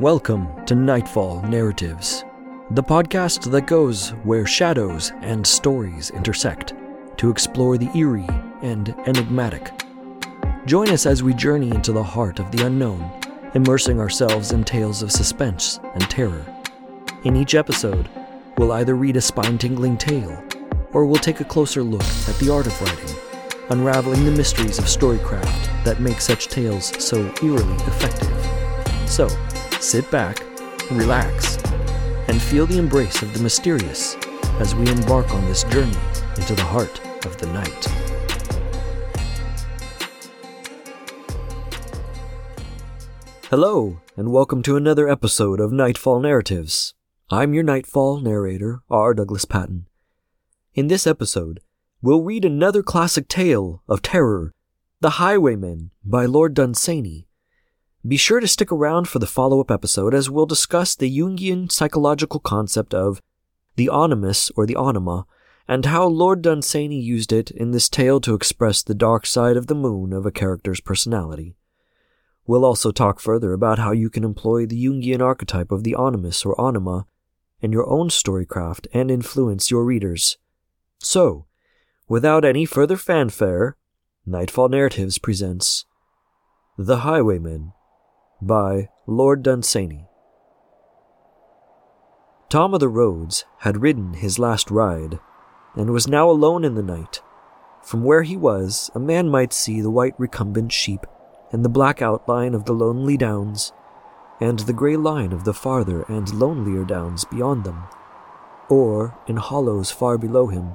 Welcome to Nightfall Narratives, the podcast that goes where shadows and stories intersect to explore the eerie and enigmatic. Join us as we journey into the heart of the unknown, immersing ourselves in tales of suspense and terror. In each episode, we'll either read a spine tingling tale or we'll take a closer look at the art of writing, unraveling the mysteries of storycraft that make such tales so eerily effective. So, sit back, relax, and feel the embrace of the mysterious as we embark on this journey into the heart of the night. Hello, and welcome to another episode of Nightfall Narratives. I'm your Nightfall narrator, R. Douglas Patton. In this episode, we'll read another classic tale of terror, The Highwayman by Lord Dunsany, be sure to stick around for the follow up episode as we'll discuss the Jungian psychological concept of the animus or the anima, and how Lord Dunsany used it in this tale to express the dark side of the moon of a character's personality. We'll also talk further about how you can employ the Jungian archetype of the animus or anima in your own storycraft and influence your readers. So, without any further fanfare, Nightfall Narratives presents The Highwayman by Lord Dunsany. Tom of the Roads had ridden his last ride, and was now alone in the night. From where he was, a man might see the white recumbent sheep, and the black outline of the lonely downs, and the grey line of the farther and lonelier downs beyond them. Or, in hollows far below him,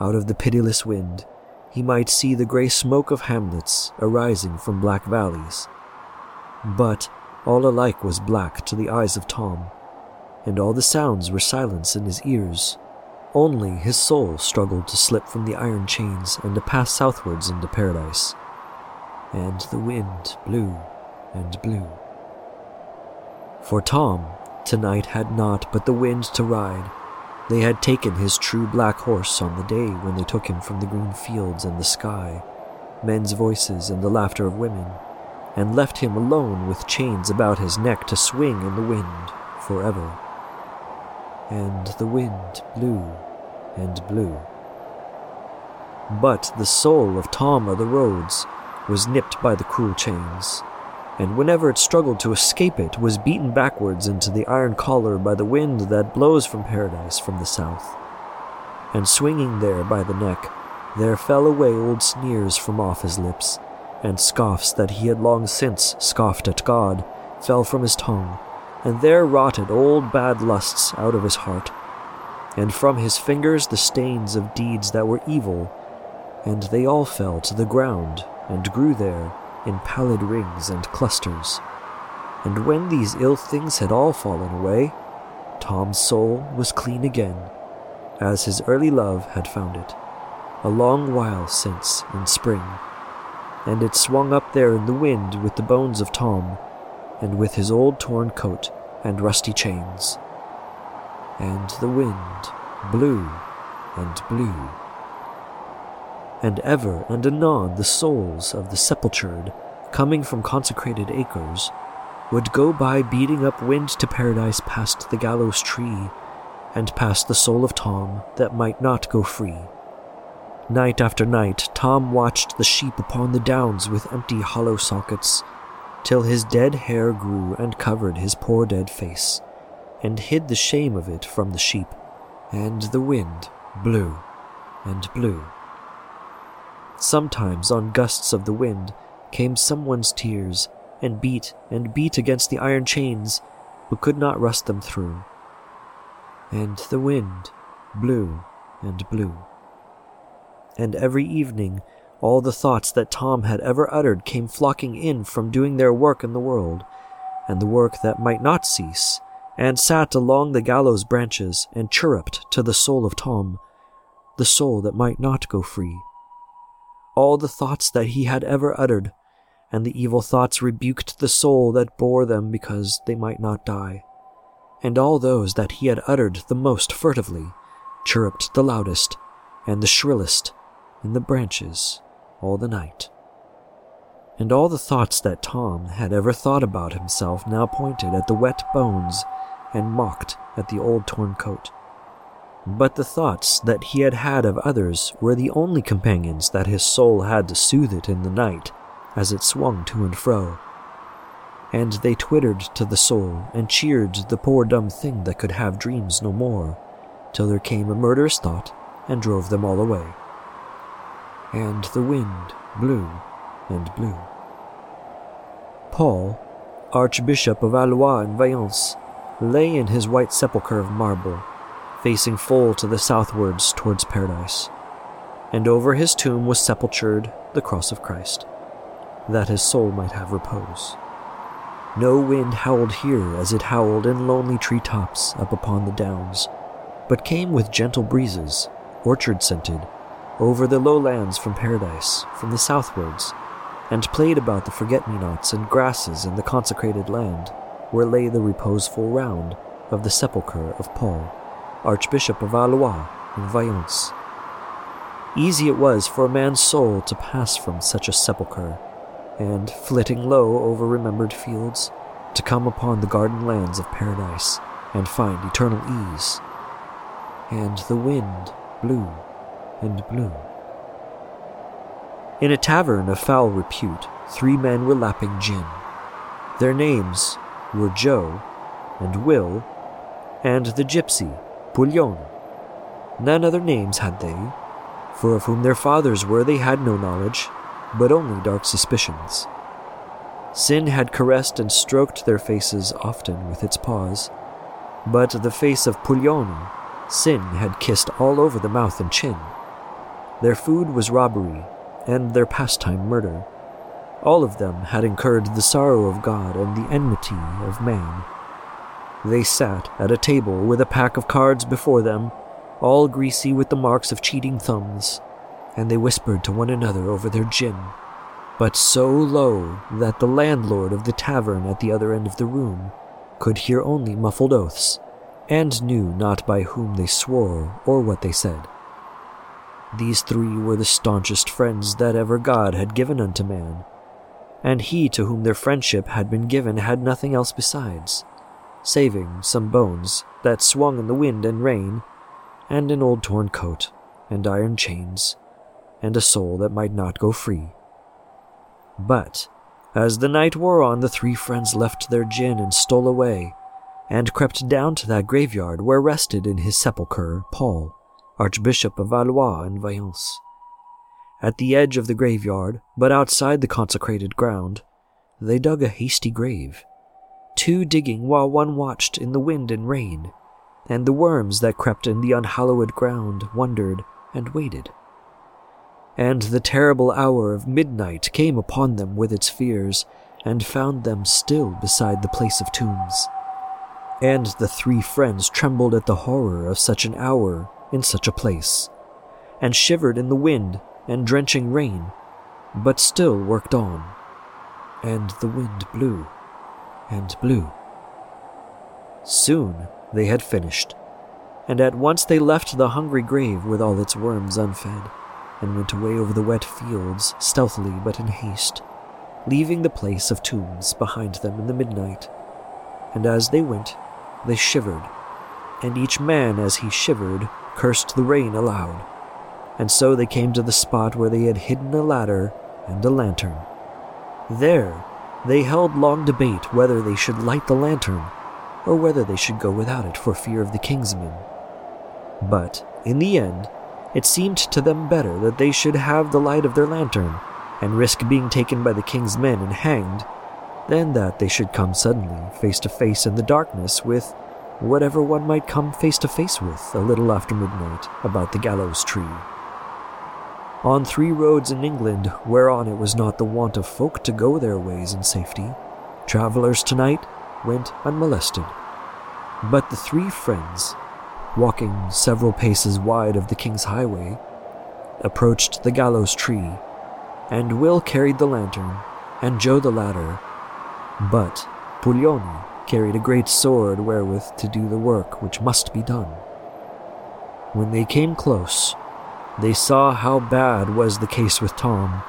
out of the pitiless wind, he might see the grey smoke of hamlets arising from black valleys but all alike was black to the eyes of Tom, and all the sounds were silence in his ears. Only his soul struggled to slip from the iron chains and to pass southwards into paradise. And the wind blew and blew. For Tom, tonight had naught but the wind to ride. They had taken his true black horse on the day when they took him from the green fields and the sky, men's voices and the laughter of women and left him alone with chains about his neck to swing in the wind forever. And the wind blew and blew. But the soul of Tom of the Roads was nipped by the cruel chains, and whenever it struggled to escape it, was beaten backwards into the iron collar by the wind that blows from paradise from the south. And swinging there by the neck, there fell away old sneers from off his lips, and scoffs that he had long since scoffed at God fell from his tongue, and there rotted old bad lusts out of his heart, and from his fingers the stains of deeds that were evil, and they all fell to the ground and grew there in pallid rings and clusters. And when these ill things had all fallen away, Tom's soul was clean again, as his early love had found it, a long while since in spring and it swung up there in the wind with the bones of Tom, and with his old torn coat and rusty chains. And the wind blew and blew. And ever and anon the souls of the sepultured, coming from consecrated acres, would go by beating up wind to paradise past the gallows tree, and past the soul of Tom that might not go free. Night after night, Tom watched the sheep upon the downs with empty hollow sockets, till his dead hair grew and covered his poor dead face, and hid the shame of it from the sheep, and the wind blew and blew. Sometimes, on gusts of the wind, came someone's tears, and beat and beat against the iron chains, but could not rust them through. And the wind blew and blew and every evening all the thoughts that Tom had ever uttered came flocking in from doing their work in the world, and the work that might not cease, and sat along the gallows branches and chirruped to the soul of Tom, the soul that might not go free. All the thoughts that he had ever uttered, and the evil thoughts rebuked the soul that bore them because they might not die. And all those that he had uttered the most furtively chirruped the loudest and the shrillest in the branches all the night. and all the thoughts that Tom had ever thought about himself now pointed at the wet bones and mocked at the old torn coat. But the thoughts that he had had of others were the only companions that his soul had to soothe it in the night as it swung to and fro. And they twittered to the soul and cheered the poor dumb thing that could have dreams no more, till there came a murderous thought and drove them all away. And the wind blew and blew. Paul, Archbishop of Valois and Valence, lay in his white sepulchre of marble facing full to the southwards towards paradise. And over his tomb was sepultured the cross of Christ, that his soul might have repose. No wind howled here as it howled in lonely tree tops up upon the downs, but came with gentle breezes, orchard scented, over the lowlands from paradise, from the southwards, and played about the forget me nots and grasses in the consecrated land, where lay the reposeful round of the sepulchre of Paul. Archbishop of Valois and Valence. Easy it was for a man's soul to pass from such a sepulchre, and, flitting low over remembered fields, to come upon the garden lands of paradise and find eternal ease. And the wind blew and blew. In a tavern of foul repute, three men were lapping gin. Their names were Joe and Will and the gypsy Puglioni. None other names had they, for of whom their fathers were they had no knowledge, but only dark suspicions. Sin had caressed and stroked their faces often with its paws, but the face of Puglioni, sin had kissed all over the mouth and chin. Their food was robbery, and their pastime murder. All of them had incurred the sorrow of God and the enmity of man. They sat at a table with a pack of cards before them, all greasy with the marks of cheating thumbs, and they whispered to one another over their gin, but so low that the landlord of the tavern at the other end of the room could hear only muffled oaths, and knew not by whom they swore or what they said. These three were the staunchest friends that ever God had given unto man, and he to whom their friendship had been given had nothing else besides saving some bones that swung in the wind and rain, and an old torn coat, and iron chains, and a soul that might not go free. But, as the night wore on, the three friends left their gin and stole away, and crept down to that graveyard where rested in his sepulchre Paul, Archbishop of Valois and Valence. At the edge of the graveyard, but outside the consecrated ground, they dug a hasty grave two digging while one watched in the wind and rain, and the worms that crept in the unhallowed ground wondered and waited. And the terrible hour of midnight came upon them with its fears, and found them still beside the place of tombs. And the three friends trembled at the horror of such an hour in such a place, and shivered in the wind and drenching rain, but still worked on. And the wind blew and blew. Soon they had finished, and at once they left the hungry grave with all its worms unfed, and went away over the wet fields, stealthily but in haste, leaving the place of tombs behind them in the midnight. And as they went, they shivered, and each man as he shivered cursed the rain aloud. And so they came to the spot where they had hidden a ladder and a lantern. There they held long debate whether they should light the lantern, or whether they should go without it for fear of the king's men. But, in the end, it seemed to them better that they should have the light of their lantern, and risk being taken by the king's men and hanged, than that they should come suddenly, face to face in the darkness, with whatever one might come face to face with a little after midnight about the gallows tree on three roads in England whereon it was not the wont of folk to go their ways in safety, travellers tonight went unmolested. But the three friends, walking several paces wide of the King's Highway, approached the gallows tree, and Will carried the lantern, and Joe the ladder, but Puglioni carried a great sword wherewith to do the work which must be done. When they came close, they saw how bad was the case with Tom,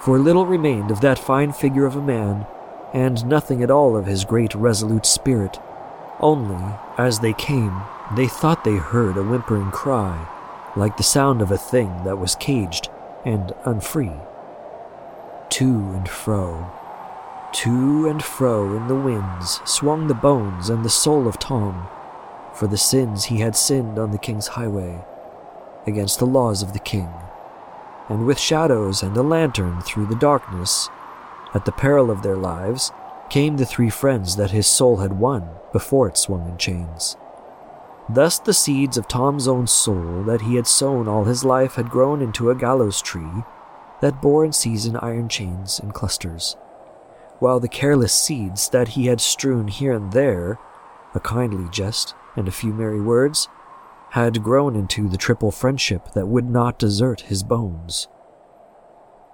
for little remained of that fine figure of a man, and nothing at all of his great resolute spirit. Only, as they came, they thought they heard a whimpering cry, like the sound of a thing that was caged and unfree. To and fro, to and fro in the winds swung the bones and the soul of Tom, for the sins he had sinned on the king's highway, against the laws of the king, and with shadows and a lantern through the darkness, at the peril of their lives, came the three friends that his soul had won before it swung in chains. Thus the seeds of Tom's own soul that he had sown all his life had grown into a gallows tree that bore in season iron chains and clusters, while the careless seeds that he had strewn here and there, a kindly jest and a few merry words, had grown into the triple friendship that would not desert his bones.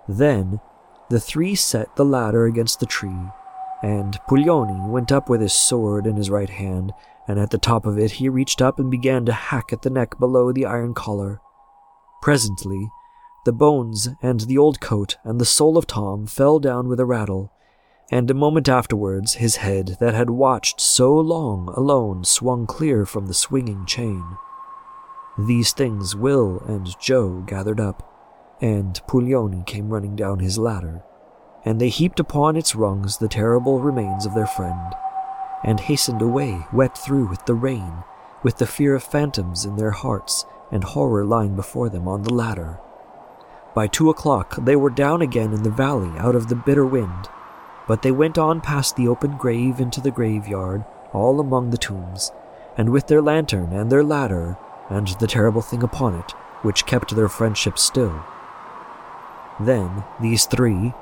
Then the three set the ladder against the tree, and Puglioni went up with his sword in his right hand, and at the top of it he reached up and began to hack at the neck below the iron collar. Presently, the bones and the old coat and the soul of Tom fell down with a rattle, and a moment afterwards his head that had watched so long alone swung clear from the swinging chain. These things Will and Joe gathered up, and Puglioni came running down his ladder, and they heaped upon its rungs the terrible remains of their friend, and hastened away, wet through with the rain, with the fear of phantoms in their hearts and horror lying before them on the ladder. By two o'clock they were down again in the valley out of the bitter wind, but they went on past the open grave into the graveyard, all among the tombs, and with their lantern and their ladder, and the terrible thing upon it, which kept their friendship still. Then these three,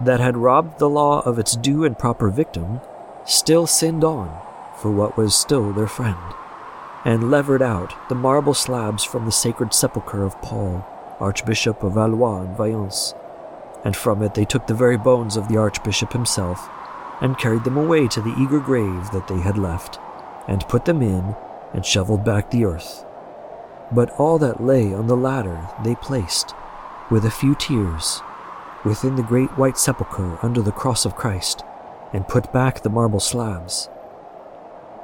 that had robbed the law of its due and proper victim, still sinned on for what was still their friend, and levered out the marble slabs from the sacred sepulchre of Paul, Archbishop of Valois and Valence, and from it they took the very bones of the Archbishop himself, and carried them away to the eager grave that they had left, and put them in, and shoveled back the earth. But all that lay on the ladder they placed, with a few tears, within the great white sepulchre under the cross of Christ, and put back the marble slabs.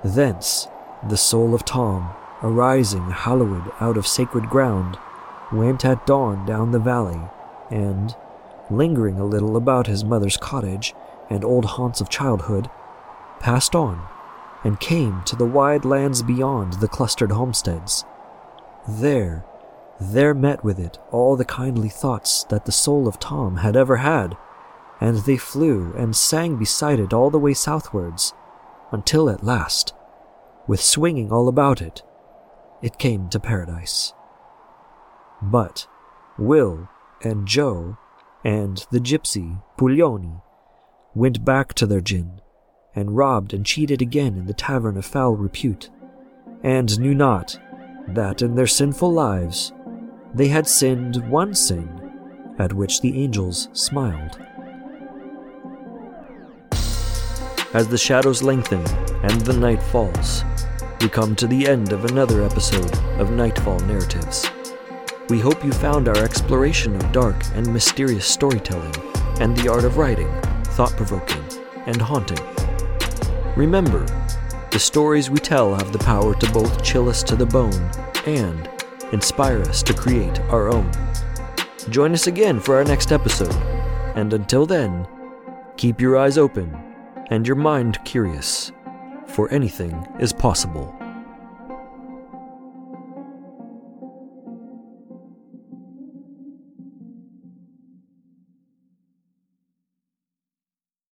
Thence the soul of Tom, arising hallowed out of sacred ground, went at dawn down the valley, and, lingering a little about his mother's cottage and old haunts of childhood, passed on and came to the wide lands beyond the clustered homesteads. There, there met with it all the kindly thoughts that the soul of Tom had ever had, and they flew and sang beside it all the way southwards, until at last, with swinging all about it, it came to paradise. But Will and Joe and the gypsy Puglioni went back to their gin, and robbed and cheated again in the tavern of foul repute, and knew not that in their sinful lives they had sinned one sin at which the angels smiled. As the shadows lengthen and the night falls, we come to the end of another episode of Nightfall Narratives. We hope you found our exploration of dark and mysterious storytelling and the art of writing thought provoking and haunting. Remember, the stories we tell have the power to both chill us to the bone and inspire us to create our own. Join us again for our next episode, and until then, keep your eyes open and your mind curious, for anything is possible.